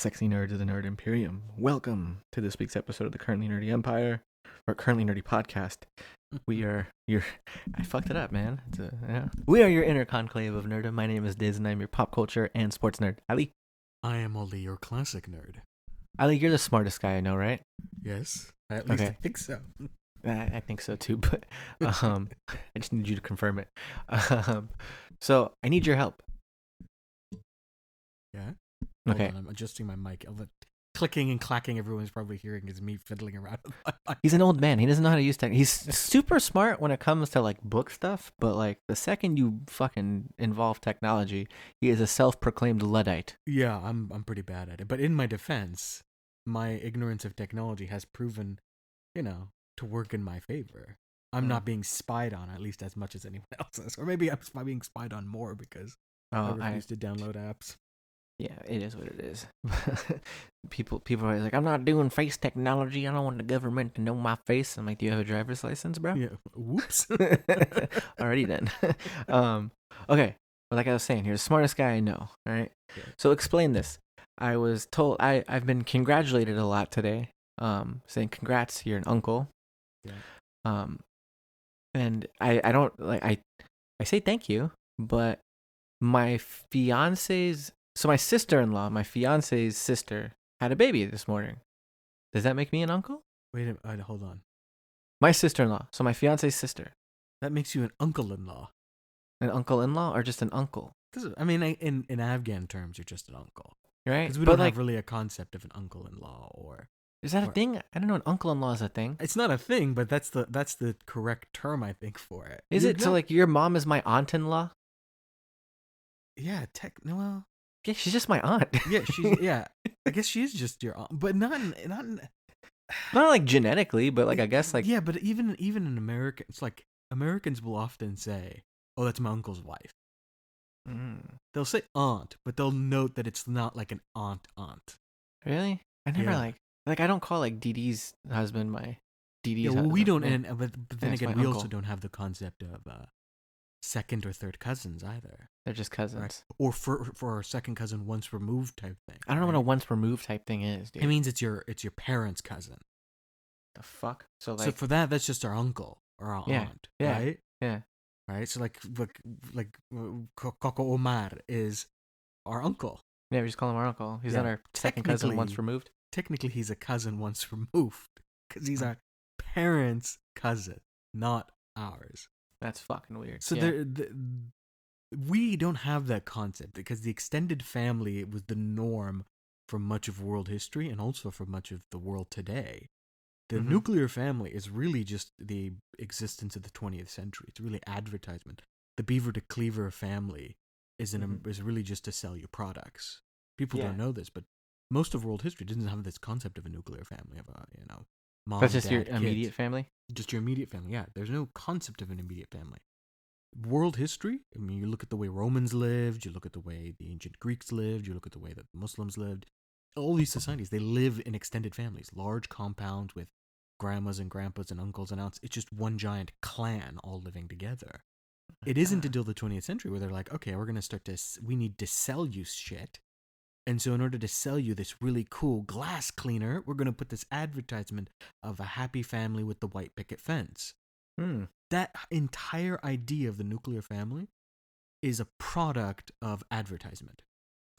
Hello, sexy nerds of the Nerd Imperium. Welcome to this week's episode of the Currently Nerdy Empire, or Currently Nerdy Podcast. We are your. I fucked it up, man. It's a, yeah. We are your inner conclave of nerdom. My name is Diz, and I'm your pop culture and sports nerd. Ali, I am only your classic nerd. Ali, you're the smartest guy I know, right? Yes, at least I think so. I, I think so too, but um, I just need you to confirm it. Um, so I need your help. Okay. on, I'm adjusting my mic. The clicking and clacking everyone's probably hearing is me fiddling around with my mic. He's an old man. He doesn't know how to use tech. He's super smart when it comes to like book stuff, but like the second you fucking involve technology, he is a self-proclaimed luddite. Yeah, I'm I'm pretty bad at it. But in my defense, my ignorance of technology has proven, you know, to work in my favor. I'm Hmm. not being spied on at least as much as anyone else is, or maybe I'm being spied on more because Oh, I, refuse to download apps. Yeah, it is what it is. people, people are like, I'm not doing face technology. I don't want the government to know my face. I'm like, do you have a driver's license, bro? Yeah. Whoops. Alrighty then. um, okay. Well, like I was saying, you're the smartest guy I know. All right. Yeah. So explain this. I was told I I've been congratulated a lot today. Um, saying congrats, you're an uncle. Yeah. Um, and I I don't like I I say thank you, but my fiance's so my sister-in-law, my fiance's sister, had a baby this morning. Does that make me an uncle? Wait a minute. Hold on. My sister-in-law, so my fiance's sister, That makes you an uncle-in-law. an uncle-in-law, or just an uncle, is- I mean, in in Afghan terms, you're just an uncle. right? Because we but don't like, have really a concept of an uncle-in-law, or is that a thing? I don't know. An uncle-in-law is a thing. it's not a thing, but that's the that's the correct term I think for it. Is You it so? Like your mom is my aunt-in-law? yeah, tech. no, Well, Yeah, she's just my aunt. yeah, she's yeah. I guess she is just your aunt, but not in, not in, Not like genetically, but like I guess like yeah, but even even in America, it's like Americans will often say, "Oh, that's my uncle's wife." Mm, They'll say aunt, but they'll note that it's not like an aunt aunt. really. I never Yeah. like like I don't call like Dee Dee's husband my Dee Dee's. Yeah, well, we don't, and but, but then Yeah, again, we also don't have the concept of uh, second or third cousins either. They're just cousins. or for for our second cousin once removed type thing. I don't know what a once removed type thing is, dude. It means it's your it's your parents' cousin. the fuck. So like so for that, that's just our uncle or our Yeah, aunt, yeah, right? yeah. Right. So like like like uh, Coco Omar is our uncle. yeah, we just call him our uncle. He's not our second cousin once removed. Technically, he's a cousin once removed because he's our parents' cousin, not ours. That's fucking weird. So yeah. there, the, we don't have that concept because the extended family was the norm for much of world history and also for much of the world today. The Mhm. nuclear family is really just the existence of the 20th century. It's really advertisement. The Beaver to Cleaver family is an, Mhm. is really just to sell you products. People Yeah. don't know this, but most of world history doesn't have this concept of a nuclear family of a you know mom. That's just your dad, kids immediate family. just your immediate family. Yeah, there's no concept of an immediate family. World history, I mean, you look at the way Romans lived, you look at the way the ancient Greeks lived, you look at the way that Muslims lived. All these societies, they live in extended families, large compounds with grandmas and grandpas and uncles and aunts. It's just one giant clan all living together. Oh it isn't until the 20th century where they're like, okay, we're going to start to, we need to sell you shit. And so, in order to sell you this really cool glass cleaner, we're going to put this advertisement of a happy family with the white picket fence. Hmm. That entire idea of the nuclear family is a product of advertisement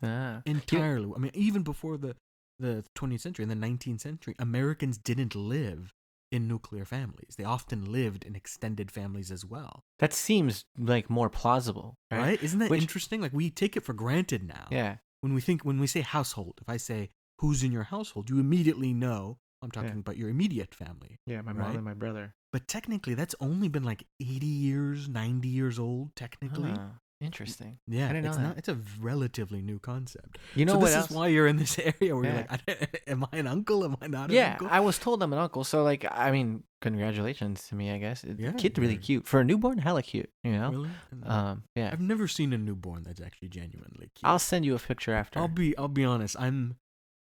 Ah. entirely. I mean, even before the, the 20th century, in the 19th century, Americans didn't live in nuclear families. They often lived in extended families as well. That seems like more plausible, right? Right? Isn't that Which- interesting? Like, we take it for granted now. Yeah. When we think when we say household if i say who's in your household you immediately know i'm talking Yeah. about your immediate family Yeah, my Right? mom and my brother. but technically that's only been like 80 years 90 years old technically interesting. yeah I didn't it's know not it's a relatively new concept You know so what this else? is why you're in this area where Yeah. you're like I, am i an uncle am i not an yeah, I was told I'm an uncle, so like, I mean, congratulations to me, I guess. Yeah, kid's really cute for a newborn. Hella cute, you know. really Um, yeah. i've never seen a newborn that's actually genuinely cute I'll send you a picture after. I'll be I'll be honest. I'm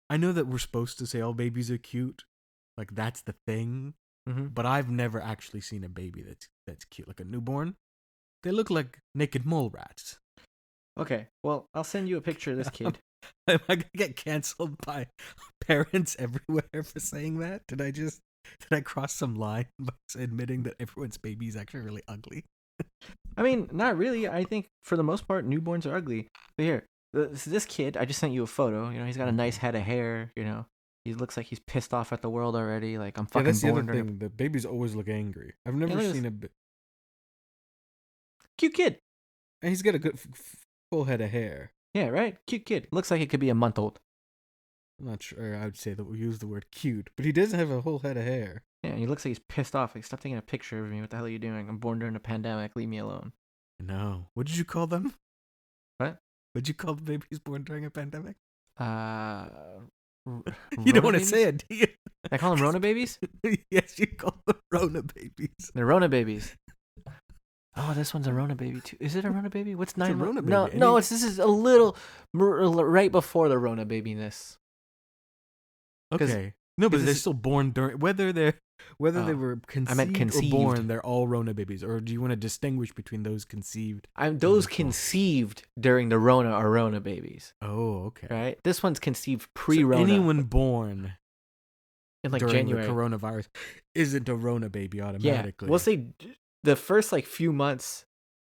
I know that we're supposed to say all babies are cute. Like that's the thing. hmm but I've never actually seen a baby that's that's cute, like a newborn. They look like naked mole rats. Okay, well, I'll send you a picture of this kid. Am I gonna get canceled by parents everywhere for saying that? Did I just did I cross some line by admitting that everyone's baby is actually really ugly? I mean, not really. I think for the most part, newborns are ugly. But here, this, this kid, I just sent you a photo. You know, he's got a nice mm-hmm. head of hair. You know, he looks like he's pissed off at the world already. Like I'm fucking Yeah, that's the other thing. The babies always look angry. I've never at seen a. Cute kid. And he's got a good f- full head of hair. Yeah, right. Cute kid. Looks like it could be a month old. I'm not sure I would say that we use the word cute, but he does have a whole head of hair. Yeah, and he looks like he's pissed off. Like, stop taking a picture of me. What the hell are you doing? I'm born during a pandemic. Leave me alone. No. What did you call them? What? What'd you call the babies born during a pandemic? Uh, r- You don't want to say it, do you? I call them Rona babies. yes, you call them Rona babies. They're Rona babies. Oh, this one's a Rona baby too. Is it a Rona baby? What's nine? Rona No, baby. no. Any- It's this is a little right before the Rona babiness. 'Cause- Okay. No, but they're is- still born during whether they're whether they Oh, were conceived, meant conceived. or born, they're all Rona babies. Or do you want to distinguish between those conceived? I'm those conceived during the Rona are Rona babies, Oh, okay. right? This one's conceived pre-Rona anyone born in like during January. the coronavirus isn't a Rona baby yeah, automatically. we'll say the first like few months.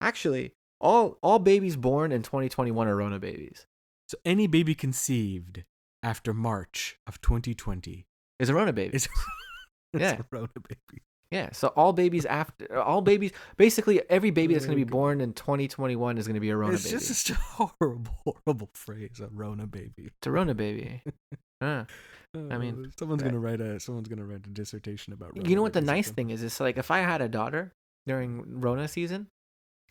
Actually, all all babies born in 2021 are Rona babies. so. Any baby conceived after March of 2020 Is a Rona baby. is Yeah. a Rona baby. Yeah, so all babies after all babies, basically every baby that's going to be born in 2021 is going to be a Rona it's baby. just such a horrible, horrible phrase, a Rona baby. It's a Rona baby. Huh. I mean, Uh, someone's uh, gonna write a someone's gonna write a dissertation about. Rona You know what the nice thing is? Is like if I had a daughter during Rona season,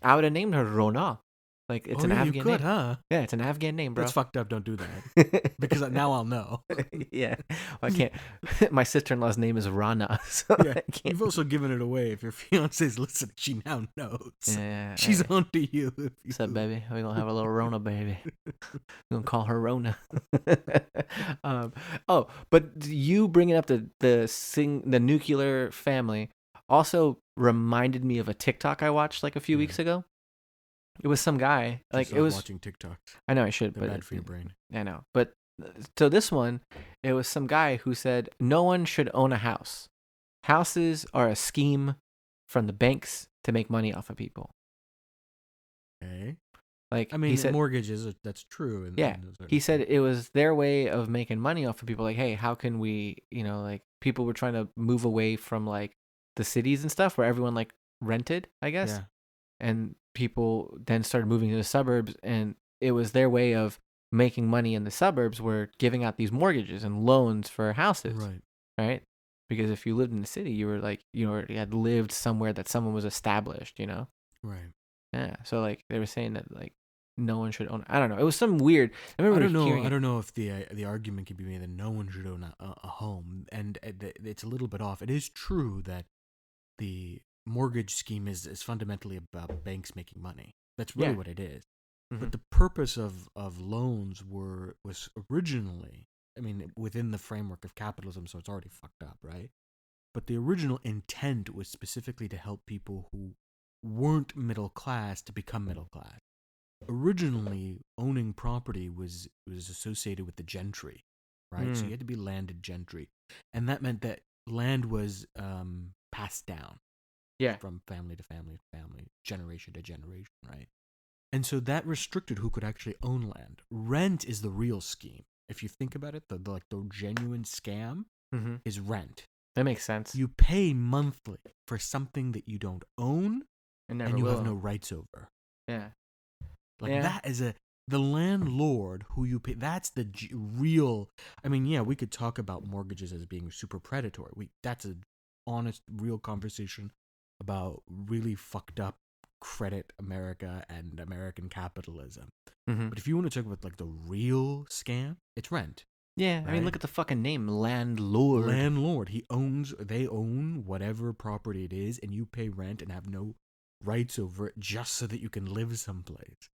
I would have named her Rona. Like it's oh, an yeah, Afghan you could, name. huh? Yeah, it's an Afghan name, bro. That's fucked up. Don't do that because now I'll know. yeah, I can't. My sister-in-law's name is Rana, so Yeah. You've also given it away. If your fiance's listening, she now knows. Yeah, She's on to you. You What's up, baby? We're gonna have a little Rona baby. We're gonna call her Rona. um, oh, but you bringing up the the sing the nuclear family also reminded me of a TikTok I watched like a few weeks ago. It was some guy like it was. watching TikToks. I know I should, They're but bad for your brain. I know, but so this one, it was some guy who said no one should own a house. Houses are a scheme from the banks to make money off of people. Okay. Like I mean, he said, mortgages. That's true. And, Yeah, are- he said it was their way of making money off of people like hey how can we you know like people were trying to move away from like the cities and stuff where everyone like rented i guess Yeah. and people then started moving to the suburbs and it was their way of making money in the suburbs were giving out these mortgages and loans for houses Right. right because if you lived in the city you were like you already had lived somewhere that someone was established you know Right. yeah so like they were saying that like no one should own i don't know it was some weird i I don't know. I don't know if the uh, the argument can be made that no one should own a, a a home, and uh, it's a little bit off. It is true that the mortgage scheme is is fundamentally about banks making money. That's really Yeah. what it is. Mhm. But the purpose of of loans were was originally, I mean, within the framework of capitalism, so it's already fucked up, right? But the original intent was specifically to help people who weren't middle class to become middle class. Originally, owning property was was associated with the gentry, right? So Mm. you had to be landed gentry, and that meant that land was um, passed down yeah from family to family to family, generation to generation, right? And so that restricted who could actually own land. Rent is the real scheme. If you think about it, the, the like the genuine scam mm-hmm. is rent. that makes sense You pay monthly for something that you don't own and and you will. have no rights over. yeah Like Yeah. that is a the landlord who you pay. That's the g- real. I mean, yeah, we could talk about mortgages as being super predatory. We that's a honest, real conversation about really fucked up credit America and American capitalism. mm-hmm. But if you want to talk about like the real scam, it's rent. yeah i mean look at the fucking name landlord Landlord, he owns. They own whatever property it is, and you pay rent and have no rights over it just so that you can live someplace.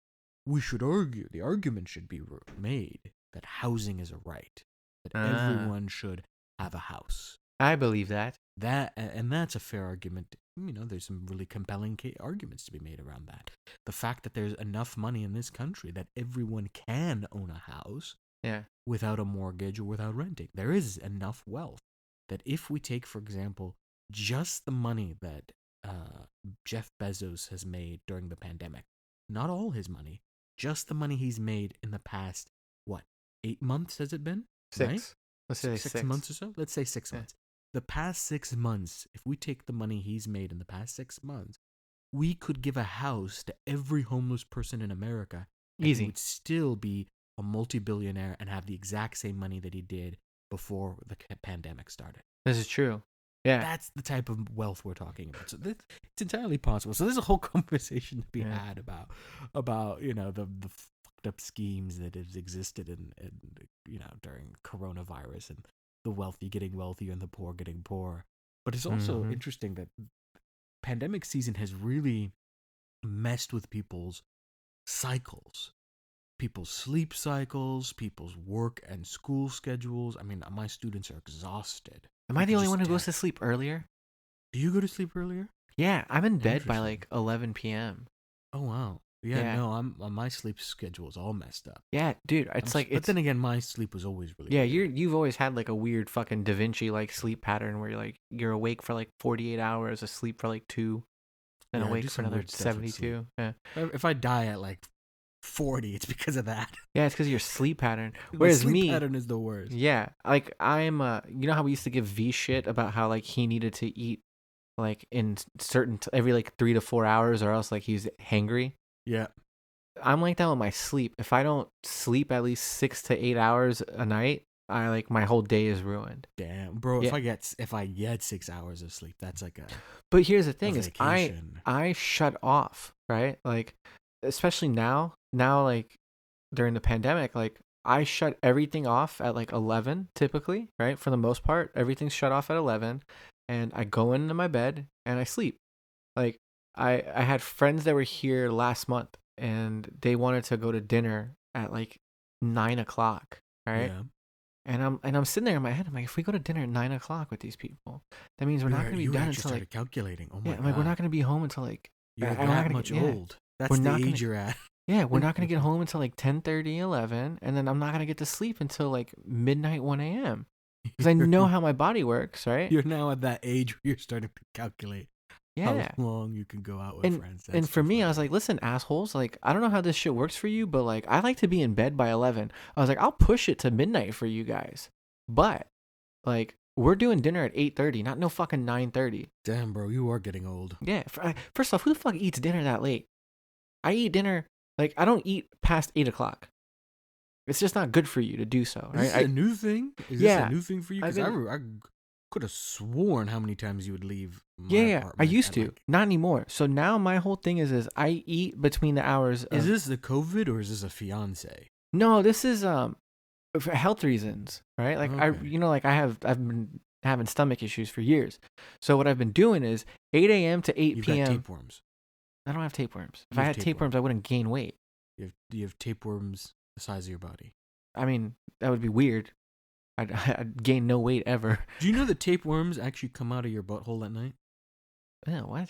We should argue. The argument should be made that housing is a right. That Ah. everyone should have a house. I believe that That and that's a fair argument you know, there's some really compelling arguments to be made around that. The fact that there's enough money in this country that everyone can own a house Yeah. without a mortgage or without renting. There is enough wealth that if we take, for example, just the money that uh, Jeff Bezos has made during the pandemic, not all his money, just the money he's made in the past, what, eight months has it been? Six. Right? Let's say six, six, months or so. Let's say six Yeah. months. The past six months, if we take the money he's made in the past six months, we could give a house to every homeless person in America. and he Easy. would still be a multi-billionaire and have the exact same money that he did before the pandemic started. This is true. Yeah. That's the type of wealth we're talking about. So this, it's entirely possible. So there's a whole conversation to be Yeah. had about about you know the the fucked up schemes that has existed in you know during coronavirus and the wealthy getting wealthier and the poor getting poorer. But it's also Mhm. interesting that pandemic season has really messed with people's cycles people's sleep cycles people's work and school schedules i mean my students are exhausted Am I the only one who goes to sleep earlier? do you go to sleep earlier Yeah, I'm in bed by like 11 p.m. oh wow yeah, Yeah. no i'm uh, my sleep schedule is all messed up Yeah, dude, I'm it's like but it's then again my sleep was always really yeah. You're you've always had like a weird fucking Da Vinci like sleep pattern where you're like you're awake for like 48 hours, asleep for like two, then Yeah, awake for another weird stuff with sleep. 72. Yeah, If- i die at like 40 it's because of that yeah, it's because of your sleep pattern. Whereas sleep me, pattern is the worst Yeah, like I'm uh you know how we used to give V shit about how like he needed to eat like in certain t- every like 3 to 4 hours or else like he's hangry. Yeah I'm like that with my sleep. If I don't sleep at least 6 to 8 hours a night, I like my whole day is ruined. damn bro if i get if i get six hours of sleep that's like a, But here's the thing is I. I shut off, right? Like especially now, now like during the pandemic, like I shut everything off at like 11 typically, right? For the most part, everything's shut off at 11 and I go into my bed and I sleep. Like I I had friends that were here last month and they wanted to go to dinner at like nine o'clock, right? yeah. And I'm and I'm sitting there in my head. I'm like, if we go to dinner at nine o'clock with these people, that means we're not going to be you done until started like calculating oh my yeah. I'm god like, we're not going to be home until like You're I- not that gonna much yeah. old. That's We're the not age gonna- you're at. Yeah, we're not gonna get home until like 10, 11, and then I'm not gonna get to sleep until like midnight, one a.m. Because I know how my body works, right? you're now at that age where you're starting to calculate Yeah. how long you can go out with And friends. and for me, I was like, listen, assholes, like I don't know how this shit works for you, but like I like to be in bed by eleven. I was like, I'll push it to midnight for you guys, but like we're doing dinner at eight thirty, not no fucking nine thirty. damn, bro, you are getting old. Yeah. First off, who the fuck eats dinner that late? I eat dinner like I don't eat past eight o'clock. It's just not good for you to do so, Is this I- a new thing? Is Yeah. this a new thing for you? Because I, I could have sworn how many times you would leave. My yeah. I used to, like- not anymore. So now my whole thing is, is I eat between the hours. is this the COVID or is this a fiance? No, this is um for health reasons, right? Like I, you know, like I have, I've been having stomach issues for years. So what I've been doing is 8 a.m. to 8 You've p.m. tapeworms. I don't have tapeworms. If You I had tapeworms, I wouldn't gain weight. You have you have tapeworms the size of your body. I mean, that would be weird. I'd, I'd gain no weight ever. Do you know that tapeworms actually come out of your butthole at night? Yeah, what?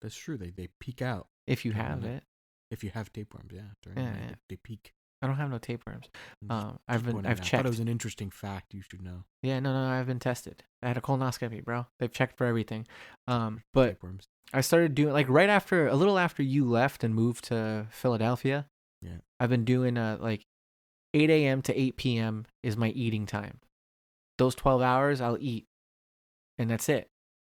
That's true. They they peek out If you have it, if you have tapeworms. Yeah, during Yeah, the night, yeah. They, they peek. I don't have no tapeworms. Um, I've been, I've out. I checked. thought it was an interesting fact you should know. Yeah, no, no, I've been tested. I had a colonoscopy, bro. They've checked for everything. Um, but tapeworms. I started doing like right after a little after you left and moved to Philadelphia. Yeah. I've been doing uh like 8 a.m. to 8 p.m. is my eating time. Those 12 hours I'll eat, and that's it.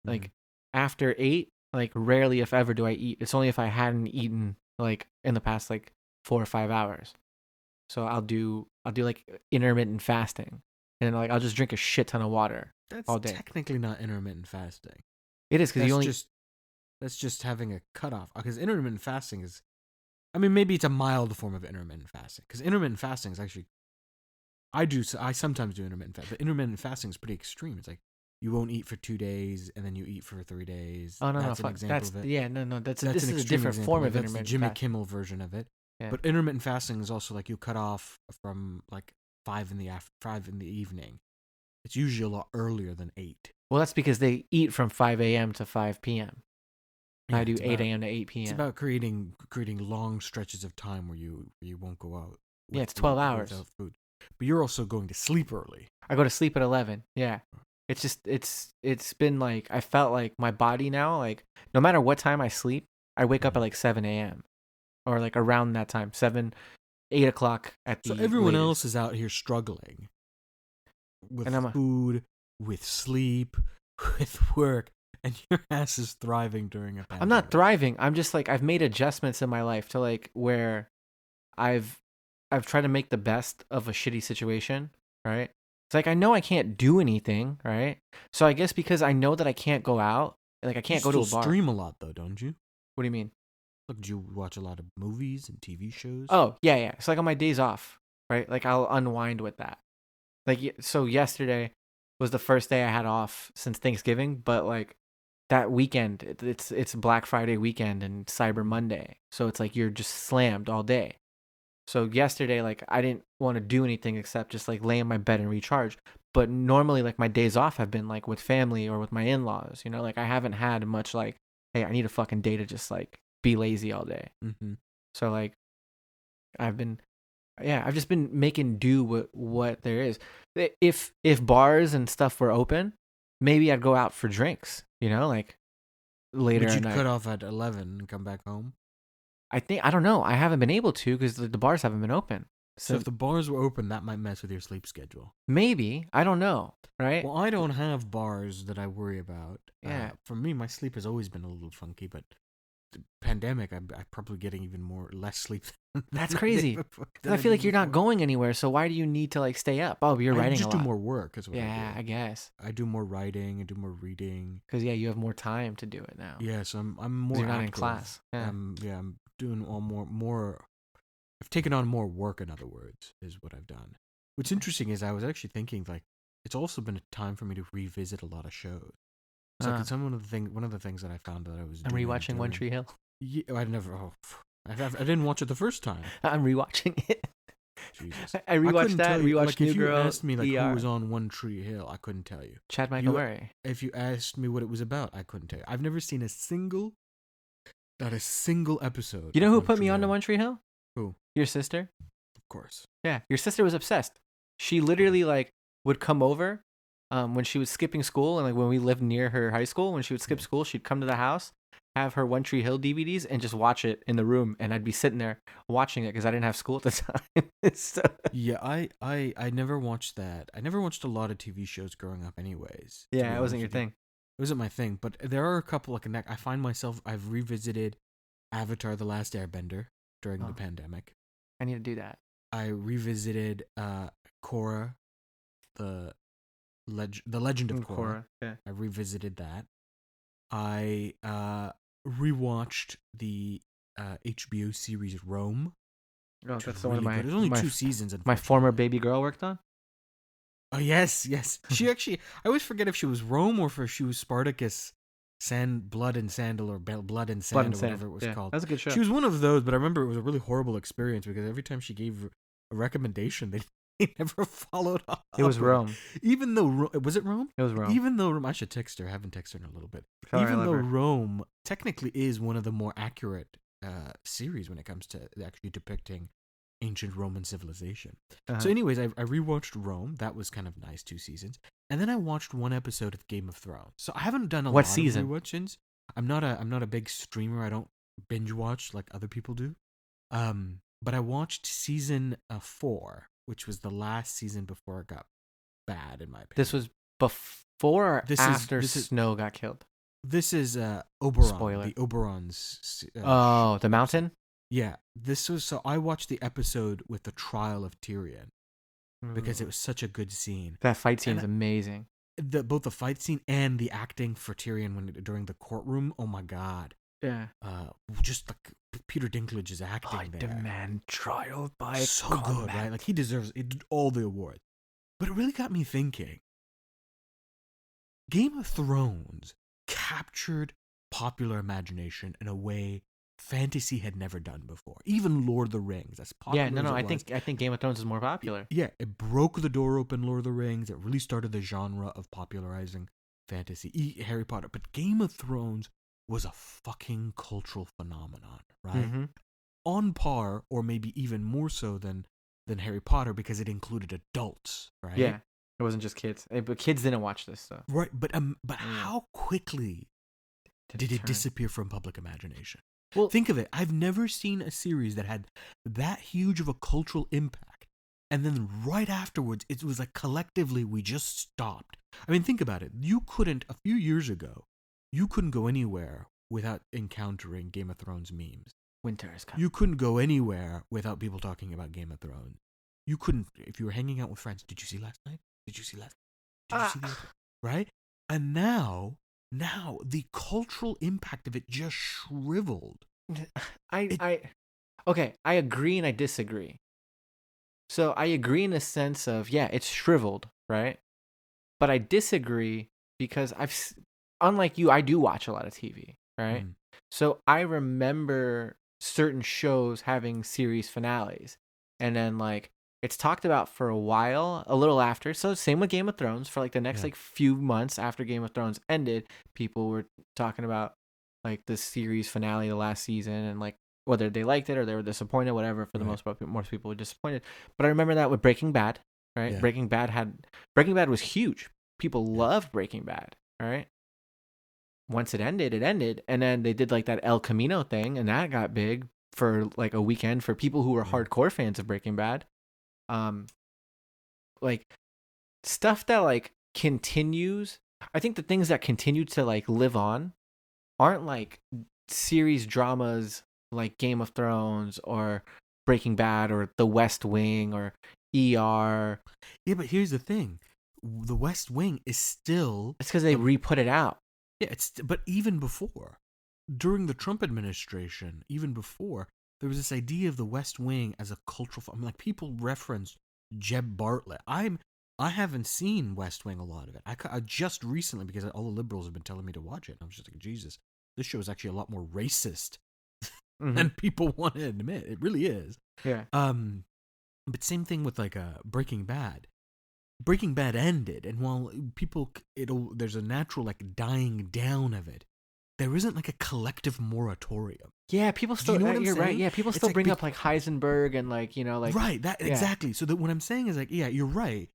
Like Mhm. after eight, like rarely if ever do I eat. It's only if I hadn't eaten like in the past like four or five hours. So I'll do I'll do like intermittent fasting, and like I'll just drink a shit ton of water. that's all day. technically not intermittent fasting. It is because you only just that's just having a cutoff. Because intermittent fasting is, I mean, maybe it's a mild form of intermittent fasting. Because intermittent fasting is actually, I do I sometimes do intermittent fasting, but intermittent fasting is pretty extreme. It's like you won't eat for two days and then you eat for three days. oh no that's no an fuck example that's of it. yeah no no that's, That's this an is a different form it. of That's intermittent the Jimmy fasting. Kimmel version of it. Yeah. But intermittent fasting is also like you cut off from like five in the af- five in the evening. It's usually a lot earlier than eight. Well, that's because they eat from 5 a.m. to 5 p.m. Yeah, I do 8 a.m. to 8 p.m. It's about creating creating long stretches of time where you where you won't go out. Yeah, it's 12 hours. without food. But you're also going to sleep early. I go to sleep at 11. Yeah. It's just it's it's been like I felt like my body now like no matter what time I sleep, I wake up at like 7 a.m. or like around that time, 7, 8 o'clock at the So everyone latest. else is out here struggling with I'm a- food, with sleep, with work, and your ass is thriving during a pandemic. I'm not thriving. I'm just like I've made adjustments in my life to like where I've I've tried to make the best of a shitty situation, right? It's like I know I can't do anything, right? So I guess because I know that I can't go out, like I can't you go to a bar. Stream a lot though, don't you? What do you mean? Look, do you watch a lot of movies and TV shows? Oh, yeah, yeah. It's like on my days off, right? Like I'll unwind with that. Like so yesterday was the first day I had off since Thanksgiving, but like that weekend it's it's Black Friday weekend and Cyber Monday. So it's like you're just slammed all day. So yesterday like I didn't want to do anything except just like lay in my bed and recharge. But normally like my days off have been like with family or with my in-laws, you know? Like I haven't had much like hey, I need a fucking day to just like be lazy all day. mm-hmm. So like I've been yeah, I've just been making do with what there is. If if bars and stuff were open, maybe I'd go out for drinks, you know, like later But you'd cut off at eleven and come back home. I think I don't know. I haven't been able to because the, the bars haven't been open. So So if the bars were open, that might mess with your sleep schedule. maybe I don't know, right? Well, I don't have bars that I worry about. Yeah. Uh, for me, my sleep has always been a little funky, but pandemic, I'm, I'm probably getting even more less sleep. Than That's crazy. before- I feel like you're not going anywhere. So why do you need to like stay up? Oh, you're I writing just do more work. Is what yeah, I I guess I do more writing. I do more reading. because yeah, you have more time to do it now. Yeah, so I'm I'm more. you're not in class. Yeah. I'm yeah. I'm doing all more more. I've taken on more work. In other words, is what I've done. What's interesting is I was actually thinking like it's also been a time for me to revisit a lot of shows. So Ah. like, some of the thing, one of the things that I found that I was I'm rewatching One Tree Hill. Yeah, I never. Oh, I, I, I didn't watch it the first time. I'm rewatching it. Jesus. I I rewatched couldn't that. you- Rewatched like, New if you asked me like ER. who was on One Tree Hill, I couldn't tell you. Chad Michael you- Murray. If you asked me what it was about, I couldn't tell you. I've never seen a single, not a single episode. You know who One put Tree me onto Hill. One Tree Hill? Who? Your sister. Of course. Yeah, your sister was obsessed. She literally like would come over, um, when she was skipping school and like when we lived near her high school. When she would skip school, she'd come to the house, have her One Tree Hill DVDs, and just watch it in the room. And I'd be sitting there watching it because I didn't have school at the time. so, Yeah, I, I, I never watched that. I never watched a lot of TV shows growing up, anyways. yeah, it wasn't your honest with you. thing. It wasn't my thing, but there are a couple of connect. I find myself I've revisited Avatar: The Last Airbender during Oh. the pandemic. I need to do that. I revisited uh Korra, the leg- the Legend of Korra. Yeah. I revisited that. I uh rewatched the uh HBO series Rome. Oh, that's the one of really my good. There's only my, two seasons. my former baby girl worked on. Oh yes, yes. She actually. I always forget if she was Rome or if she was Spartacus, Sand, Blood and Sandal, or Blood and Sand, Blood and or Sand. whatever it was yeah, called. That's a good show. She was one of those, but I remember it was a really horrible experience because every time she gave a recommendation, they, they never followed up. it was Rome. Even though was it Rome? It was Rome. Even though Rome, I should text her. I haven't texted her in a little bit. Even though her. Rome technically is one of the more accurate uh, series when it comes to actually depicting ancient Roman civilization. Uh-huh. So, anyways, I, I rewatched Rome. That was kind of nice, two seasons, and then I watched one episode of Game of Thrones. So I haven't done a What lot season? of rewatchings. I'm not a I'm not a big streamer. I don't binge watch like other people do. Um, but I watched season uh, four, which was the last season before it got bad, in my opinion. this was before or This is- after this is- Snow got killed. this is uh Oberyn, Spoiler. the Oberyn's. Uh, oh, the mountain. yeah. This was so I watched the episode with the trial of Tyrion because it was such a good scene. that fight scene and is amazing. the both the fight scene and the acting for Tyrion when during the courtroom. Oh my god! Yeah. Uh, just like Peter Dinklage's acting I there, demand trial by so good, right? Like he deserves he did all the awards. But it really got me thinking. Game of Thrones captured popular imagination in a way fantasy had never done before. Even Lord of the Rings, as popular yeah, no, as no. it I was, think I think Game of Thrones is more popular. yeah, it broke the door open, Lord of the Rings. It really started the genre of popularizing fantasy, E- Harry Potter. But Game of Thrones was a fucking cultural phenomenon, right? Mhm. On par, or maybe even more so than than Harry Potter because it included adults, right? Yeah, it wasn't just kids, Eh, but kids didn't watch this stuff. Right, but um, but Mm. how quickly did it turn? disappear from public imagination? Well- think of it. I've never seen a series that had that huge of a cultural impact, and then right afterwards, it was like collectively we just stopped. I mean, think about it. You couldn't a few years ago, you couldn't go anywhere without encountering Game of Thrones memes. Winter is coming. You couldn't go anywhere without people talking about Game of Thrones. You couldn't if you were hanging out with friends. Did you see last night? Did you see last? Did you see the Ah. right? And now, now the cultural impact of it just shriveled. I It- I okay, I agree and I disagree. So I agree in the sense of yeah, it's shriveled, right? But I disagree because I've unlike you, I do watch a lot of TV, right? Mm. So I remember certain shows having series finales. And then like it's talked about for a while, a little after. So same with Game of Thrones for like the next Yeah. like few months after Game of Thrones ended, people were talking about like the series finale the last season and like whether they liked it or they were disappointed, whatever. For the Right. most part, most people were disappointed. But I remember that with Breaking Bad, right? Yeah. Breaking Bad had Breaking Bad was huge. People Yeah. loved Breaking Bad, right? Once it ended, it ended, and then they did like that El Camino thing, and that got big for like a weekend for people who were Yeah. hardcore fans of Breaking Bad. Um, like stuff that like continues. I think the things that continue to like live on aren't like series dramas like Game of Thrones or Breaking Bad or The West Wing or ER. Yeah, but here's the thing: the West Wing is still It's because they re-put it out. Yeah. It's but even before, during the Trump administration, even before, there was this idea of the West Wing as a cultural. I mean, like people reference Jed Bartlet. I'm I haven't seen West Wing a lot of it. I, I just recently because all the liberals have been telling me to watch it. I was just like, Jesus, this show is actually a lot more racist Mhm. than people want to admit. It really is. yeah. Um, but same thing with like uh, Breaking Bad. Breaking Bad ended, and while people, it'll there's a natural like dying down of it. There isn't like a collective moratorium, Yeah, people Do you still. know uh, what I'm you're right. saying? Yeah, people still like bring up like Heisenberg and like you know like right? That yeah. exactly. So that what I'm saying is like, yeah, you're right.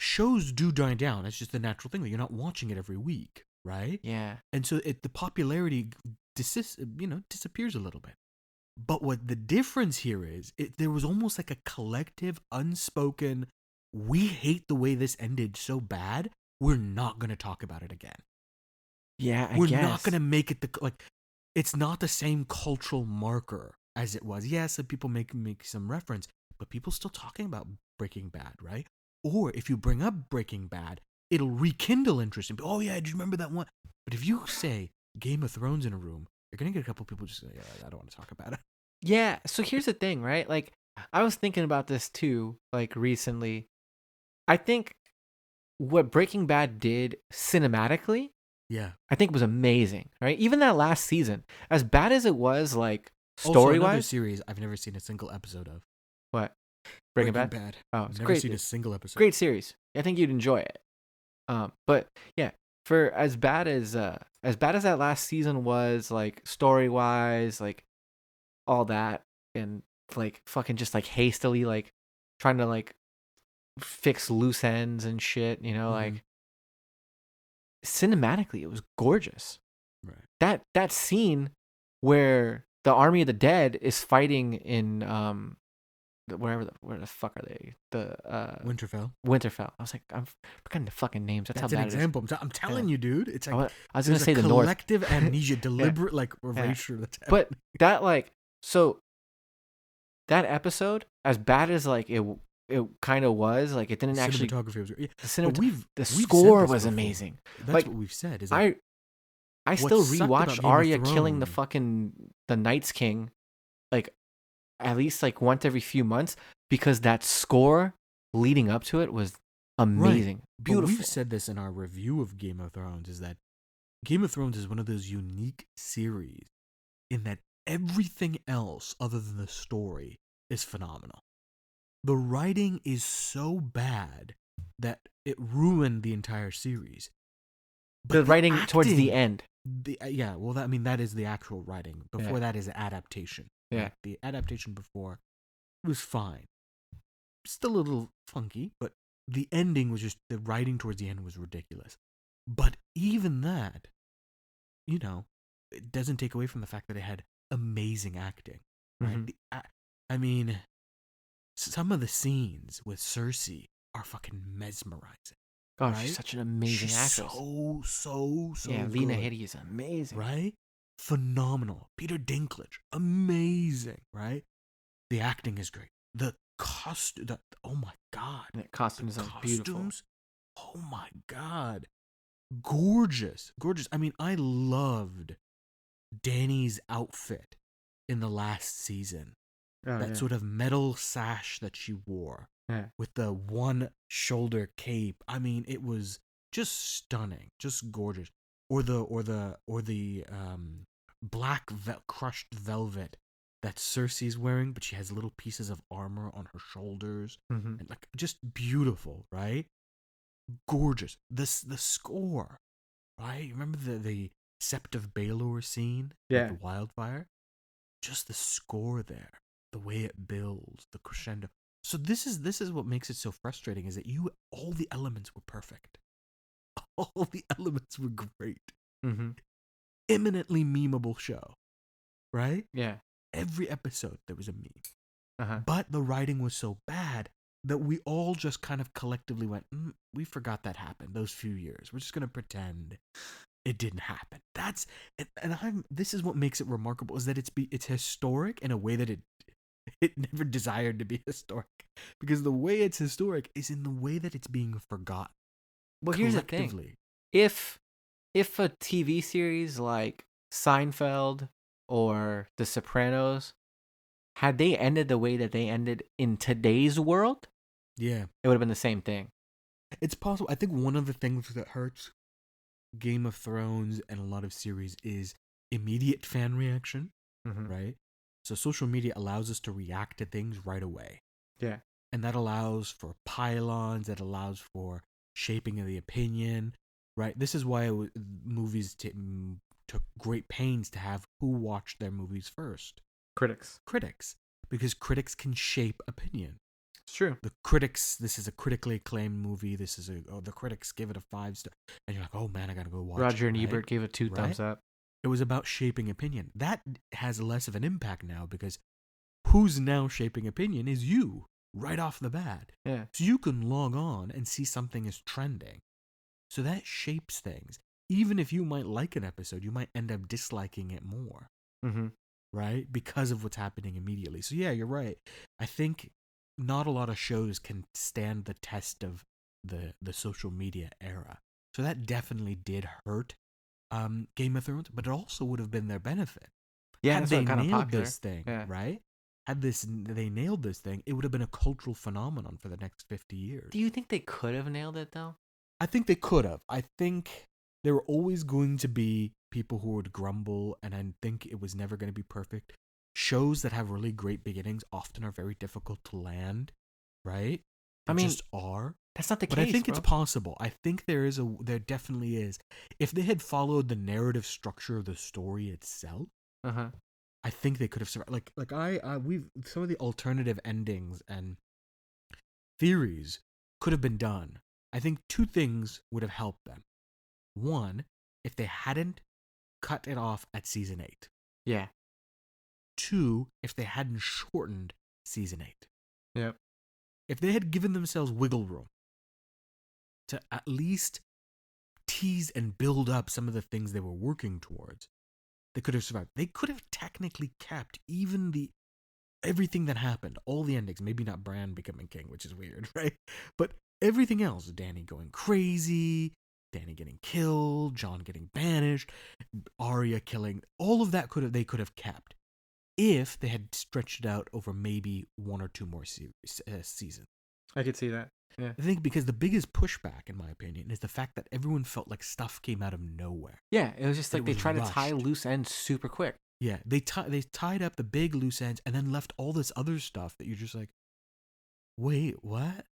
Shows do die down. It's just the natural thing that you're not watching it every week, right? yeah. and so it the popularity dis- you know disappears a little bit but what the difference here is it there was almost like a collective unspoken we hate the way this ended so bad we're not going to talk about it again Yeah, I we're guess. not going to make it the like it's not the same cultural marker as it was yes some people make make some reference but people still talking about breaking bad right or if you bring up breaking bad it'll rekindle interest in oh yeah do you remember that one but if you say game of thrones in a room you're gonna get a couple people just say yeah, i don't want to talk about it Yeah. So here's the thing, right? Like, I was thinking about this too, like recently. I think what Breaking Bad did cinematically, yeah I think was amazing, right? Even that last season, as bad as it was, like Also, story another wise. series i've never seen a single episode of What? Breaking, Bad. Oh, i've it's never great. seen a single episode great series. I think you'd enjoy it. Um, but yeah, for as bad as uh as bad as that last season was, like story wise, like all that, and like fucking just like hastily like trying to like fix loose ends and shit, you know, Mhm. like cinematically it was gorgeous. right That that scene where the army of the dead is fighting in um wherever the where the fuck are they? The uh winterfell Winterfell. I was like, I'm forgetting the fucking names. That's, that's how an bad is. example I'm, t- I'm telling you dude it's like I was gonna say the north, collective amnesia, deliberate like erasure that's but that like so that episode, as bad as like it it kind of was, like it didn't actually. cinematography was yeah, The, cinemat- we've the we've score was before. amazing. That's Like, what we've said. Is I I still rewatched Arya killing the fucking the Night's King, like at least like once every few months because that score leading up to it was amazing, but beautiful. we've said this in our review of Game of Thrones is that Game of Thrones is one of those unique series in that everything else other than the story is phenomenal. The writing is so bad that it ruined the entire series. But the writing towards the end. The, uh, yeah, well, that, I mean, that is the actual writing. Before that is adaptation. Yeah. Like, the adaptation before was fine. Still a little funky, but the ending was just the writing towards the end was ridiculous. But even that, you know, it doesn't take away from the fact that it had amazing acting. Right? Mhm. The, a- I mean, some of the scenes with Cersei are fucking mesmerizing. Oh, right? she's such an amazing She's actress. So so so. yeah, Lena good Headey is amazing. right? Phenomenal. Peter Dinklage, amazing, right? The acting is great. The cost, the oh my god, And the costumes the are beautiful. costumes, oh my god, gorgeous, gorgeous. I mean, I loved Dany's outfit in the last season. Oh, that yeah. sort of metal sash that she wore Yeah. with the one shoulder cape. I mean, it was just stunning, just gorgeous. Or the or the or the um black vel- crushed velvet that Cersei's wearing, but she has little pieces of armor on her shoulders Mhm. and like just beautiful, right? Gorgeous. This the score, right? Remember the the Sept of Baelor scene? Yeah. The wildfire. Just the score there, the way it builds, the crescendo. So this is this is what makes it so frustrating is that you all the elements were perfect. All the elements were great. Mhm. Eminently memeable show. Right? Yeah. Every episode there was a meme. Uh huh. But the writing was so bad that we all just kind of collectively went, mm, we forgot that happened those few years. We're just going to pretend it didn't happen. That's and, and I'm this is what makes it remarkable is that it's be it's historic in a way that it it never desired to be historic because the way it's historic is in the way that it's being forgotten. Well, here's the thing. if if a TV series like Seinfeld or The Sopranos had they ended the way that they ended in today's world, Yeah. it would have been the same thing. It's possible. I think one of the things that hurts Game of Thrones and a lot of series is immediate fan reaction. Mm-hmm. right? So social media allows us to react to things right away. Yeah. And that allows for pile-ons, that allows for shaping of the opinion, right? This is why movies t- took great pains to have who watched their movies first Critics. critics, because critics can shape opinion. It's true. The critics, this is a critically acclaimed movie. This is a, oh, the critics give it a five star. And you're like, oh man, I gotta go watch Roger it, and right? Ebert gave it two Right? thumbs up. It was about shaping opinion. That has less of an impact now because who's now shaping opinion is you right off the bat. Yeah. So you can log on and see something is trending. So that shapes things. Even if you might like an episode, you might end up disliking it more, Mm-hmm. right? Because of what's happening immediately. So yeah, you're right. I think not a lot of shows can stand the test of the the social media era. So that definitely did hurt um, Game of Thrones, but it also would have been their benefit. Yeah, Had they what kind of nailed this thing, Yeah. right? Had this they nailed this thing, it would have been a cultural phenomenon for the next fifty years. Do you think they could have nailed it though? I think they could have. I think there were always going to be people who would grumble, and I think it was never going to be perfect. Shows that have really great beginnings often are very difficult to land, right? I mean, just are. That's not the But case. I think it's possible. I think there is a there definitely is. If they had followed the narrative structure of the story itself, Uh-huh. I think they could have survived. Like like I, I we've some of the alternative endings and theories could have been done. I think two things would have helped them. One, if they hadn't cut it off at season eight. Yeah. Two, if they hadn't shortened season eight. Yep. If they had given themselves wiggle room to at least tease and build up some of the things they were working towards, they could have survived. They could have technically kept even the everything that happened, all the endings, maybe not Bran becoming king, which is weird, right? But everything else, Dany going crazy, Dany getting killed, Jon getting banished, Arya killing, all of that could have they could have kept if they had stretched it out over maybe one or two more uh, seasons. I could see that. Yeah. I think because the biggest pushback, in my opinion, is the fact that everyone felt like stuff came out of nowhere. Yeah, it was just like they tried to tie loose ends super quick. Yeah, they ti- they tied up the big loose ends and then left all this other stuff that you're just like, wait, what?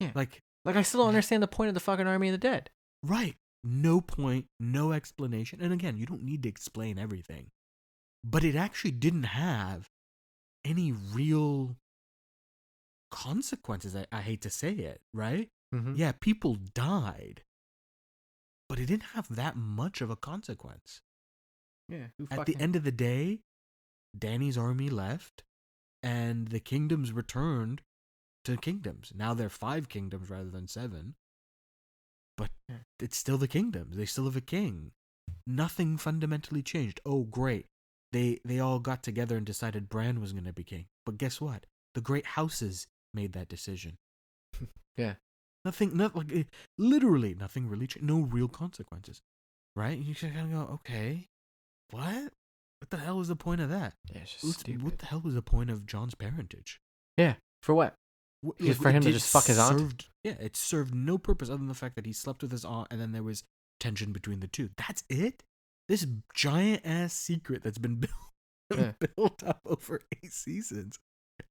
Yeah. Like, Like I still don't understand the point of the fucking Army of the Dead. right? No point, no explanation. And again, you don't need to explain everything. But it actually didn't have any real consequences. I, I hate to say it, right? Mm-hmm. Yeah, people died. But it didn't have that much of a consequence. Yeah. Who At the end of the day, Dany's army left and the kingdoms returned to kingdoms. Now they're five kingdoms rather than seven. But Yeah. it's still the kingdoms. They still have a king. Nothing fundamentally changed. Oh, great. They they all got together and decided Bran was going to be king. But guess what? The great houses made that decision. Yeah. Nothing not like eh, literally nothing really. No real consequences. Right? You just kind of go, "Okay. What? What the hell was the point of that? Yeah, it's just What's- stupid. What the hell was the point of Jon's parentage? Yeah, for what? Wh- Just like, for him to just fuck his aunt? served- Yeah, it served no purpose other than the fact that he slept with his aunt and then there was tension between the two. That's it? This giant ass secret that's been built, Yeah. built up over eight seasons.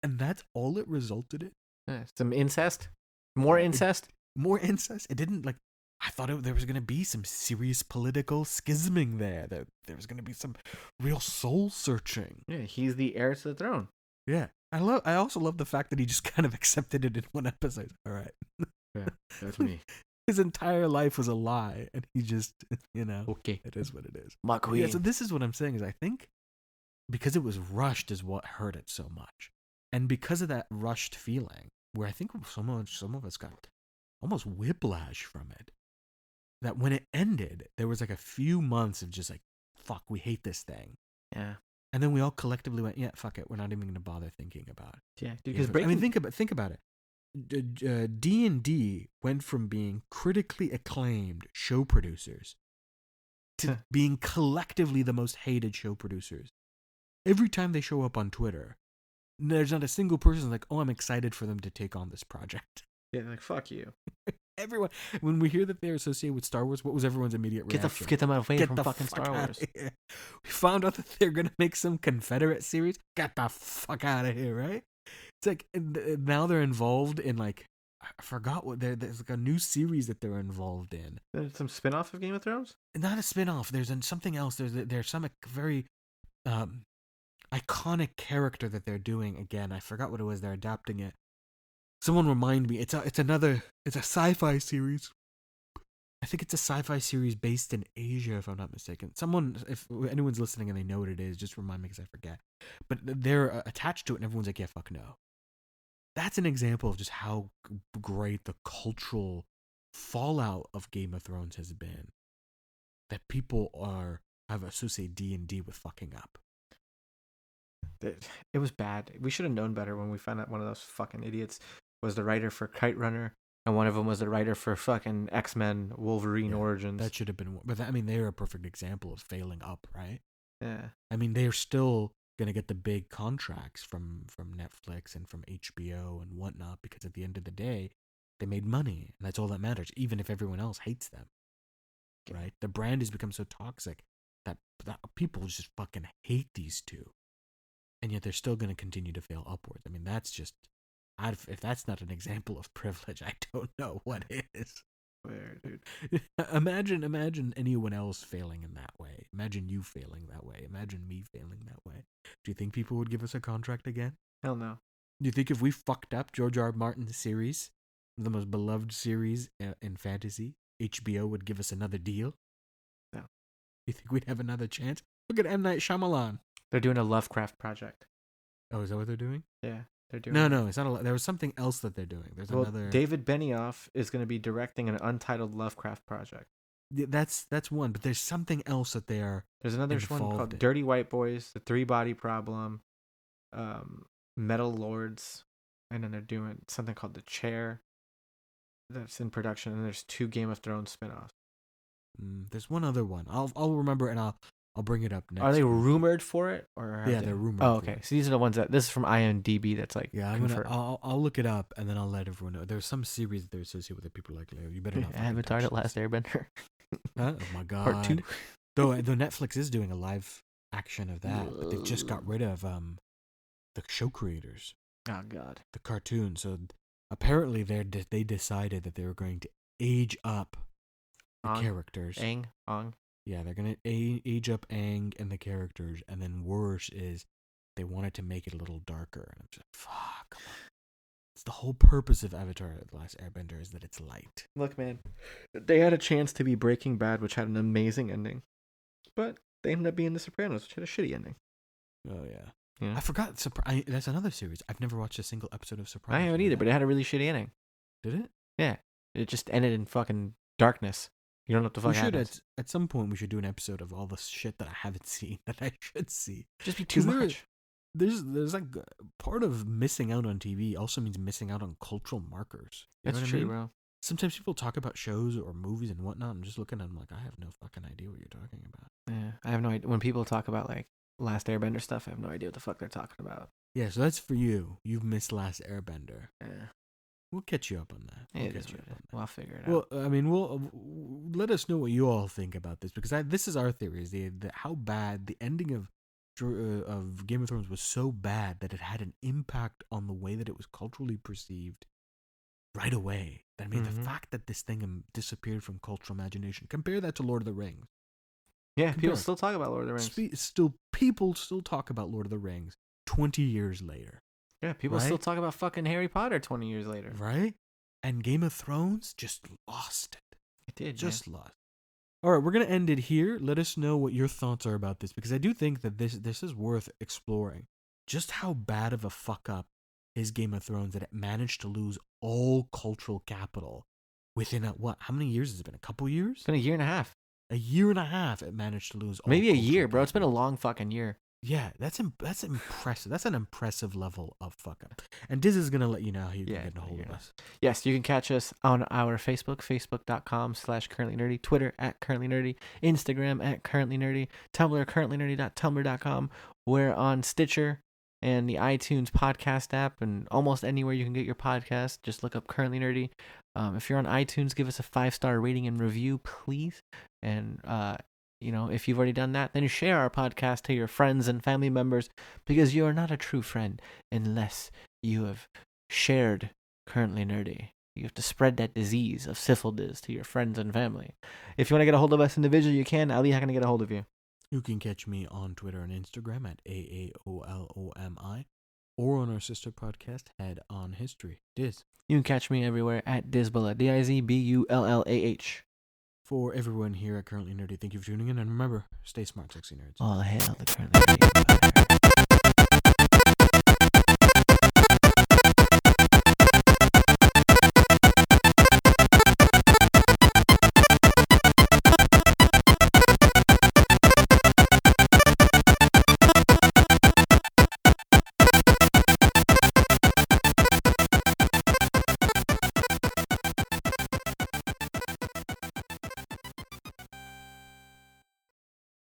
And that's all it resulted in? Yeah, some incest. More It- incest. More incest? It didn't like. I thought it, there was going to be some serious political schisming there. That there was going to be some real soul searching. Yeah, he's the heir to the throne. Yeah, I love. I also love the fact that he just kind of accepted it in one episode. All right, yeah, That's me. his entire life was a lie, and he just, you know, Okay. it is what it is. My queen. Yeah, so this is what I'm saying is I think because it was rushed is what hurt it so much, and because of that rushed feeling, where I think some of some of us got almost whiplash from it. That when it ended, there was like a few months of just like, fuck, we hate this thing. yeah. And then we all collectively went, yeah, fuck it, we're not even going to bother thinking about it. Yeah. Yeah, Because breaking. I mean, think about think about it. Uh, d and D went from being critically acclaimed show producers to being collectively the most hated show producers. Every time they show up on Twitter, there's not a single person like, "Oh, I'm excited for them to take on this project." yeah, like fuck you. Everyone, when we hear that they're associated with Star Wars, what was everyone's immediate Get the reaction? get them away Get from the fucking fuck Star Wars. We found out that they're gonna make some Confederate series. Get the fuck out of here, right? It's like now they're involved in like I forgot what they're, there's like a new series that they're involved in. There's some spin-off of Game of Thrones. Not a spin-off. There's something else. There's there's some very um iconic character that they're doing again. I forgot what it was. They're adapting it. Someone remind me. It's a, it's another. It's a sci-fi series. I think it's a sci-fi series based in Asia, if I'm not mistaken. Someone, if anyone's listening and they know what it is, just remind me because I forget. But they're uh, attached to it, and everyone's like, "Yeah, fuck no." That's an example of just how great the cultural fallout of Game of Thrones has been. That people are have associated D and D with fucking up. It, it was bad. We should have known better when we found out one of those fucking idiots was the writer for Kite Runner, and one of them was the writer for fucking X Men Wolverine Yeah, Origins. That should have been, but that, I mean, they're a perfect example of failing up, right? yeah. I mean, they're still gonna get the big contracts from from Netflix and from HBO and whatnot because at the end of the day, they made money, and that's all that matters. Even if everyone else hates them, right? The brand has become so toxic that, that people just fucking hate these two, and yet they're still gonna continue to fail upwards. I mean, that's just. I'd, if that's not an example of privilege, I don't know what is. Where, dude? imagine imagine anyone else failing in that way imagine you failing that way imagine me failing that way do you think people would give us a contract again Hell no. do you think if we fucked up george r. R. martin's series the most beloved series uh, in fantasy hbo would give us another deal No. you think we'd have another chance look at m night Shyamalan. They're doing a Lovecraft project. oh is that what they're doing Yeah, they're doing. no no it's not a, there was something else that they're doing there's Well, another David Benioff is going to be directing an untitled Lovecraft project. Yeah, that's that's one but there's something else that they are There's another one called in- Dirty White Boys, The Three Body Problem, um, Metal Lords, and then they're doing something called The Chair. That's in production, and there's two Game of Thrones spin-offs. mm, there's one other one i'll i'll remember and i'll i'll bring it up next Are they week. rumored for it, or Yeah, they- they're rumored Oh, okay. So these are the ones that this is from IMDb. That's like Yeah, I'm gonna. I'll I'll look it up and then I'll let everyone know. There's some series that they're associated with that people are like, you better not. Avatar: The Last. Airbender, Huh? Oh my god. Part Two. Though, though Netflix is doing a live action of that, but they've just got rid of um the show creators, Oh God. the cartoon. So apparently they they decided that they were going to age up the Ong. characters. Aang, Ong. Yeah, they're gonna age up Aang and the characters, and then worse is they wanted to make it a little darker. And I'm just fuck. It's the whole purpose of Avatar: The Last Airbender is that it's light. Look, man, they had a chance to be Breaking Bad, which had an amazing ending, but they ended up being The Sopranos, which had a shitty ending. Oh yeah. Yeah. I forgot. I, that's another series. I've never watched a single episode of Sopranos. I haven't either, but it had a really shitty ending. did it? Yeah, it just ended in fucking darkness. You don't know what the fuck we should at, at some point we should do an episode of all the shit that I haven't seen that I should see. Just be too there- much. There's there's like uh, part of missing out on TV also means missing out on cultural markers. You That's what I true, mean? bro. Sometimes people talk about shows or movies and whatnot. I'm just looking at them like I have no fucking idea what you're talking about. Yeah, I have no idea. When people talk about like Last Airbender stuff, I have no idea what the fuck they're talking about. Yeah, so that's for you. You've missed Last Airbender. Yeah, We'll catch you up on that. We'll it is what up it is. that. Well, I'll figure it Well, out. I mean, we'll uh, let us know what you all think about this because I, this is our theory: is the, the how bad the ending of uh, of Game of Thrones was so bad that it had an impact on the way that it was culturally perceived right away. I mean, Mhm. the fact that this thing um, disappeared from cultural imagination. Compare that to Lord of the Rings. Yeah, compare people still talk about Lord of the Rings. Spe- still, people still talk about Lord of the Rings twenty years later, yeah, people still talk about fucking Harry Potter twenty years later. right? And Game of Thrones just lost it. It did, just lost. All right, we're gonna end it here. Let us know what your thoughts are about this because I do think that this this is worth exploring. Just how bad of a fuck up is Game of Thrones that it managed to lose all cultural capital within a, what? How many years has it been? A couple years? It's been a year and a half, A year and a half. It managed to lose. all maybe a year, bro. It's been a long fucking year. Yeah, that's Im- that's impressive. That's an impressive level of fuck up. And Diz is gonna let you know how you can Yeah, get a hold you're of us. Yes, you can catch us on our Facebook, facebook.com slash currently nerdy, Twitter at currently nerdy, Instagram at currently nerdy, Tumblr currently currentlynerdy.tumblr.com. We're on Stitcher and the iTunes podcast app and almost anywhere you can get your podcast. Just look up currently nerdy. Um, if you're on iTunes, give us a five star rating and review, please. And uh, you know, if you've already done that, then share our podcast to your friends and family members because you are not a true friend unless you have shared currently nerdy. You have to spread that disease of syphilis to your friends and family. If you want to get a hold of us individually, you can. Ali, how can I get a hold of you? You can catch me on Twitter and Instagram at AAOLOMI or on our sister podcast, Head on History. Diz. You can catch me everywhere at Dizbullah, D I Z B U L L A H. For everyone here at Currently Nerdy, thank you for tuning in. And remember, stay smart, sexy nerds. All hail the currently nerdy.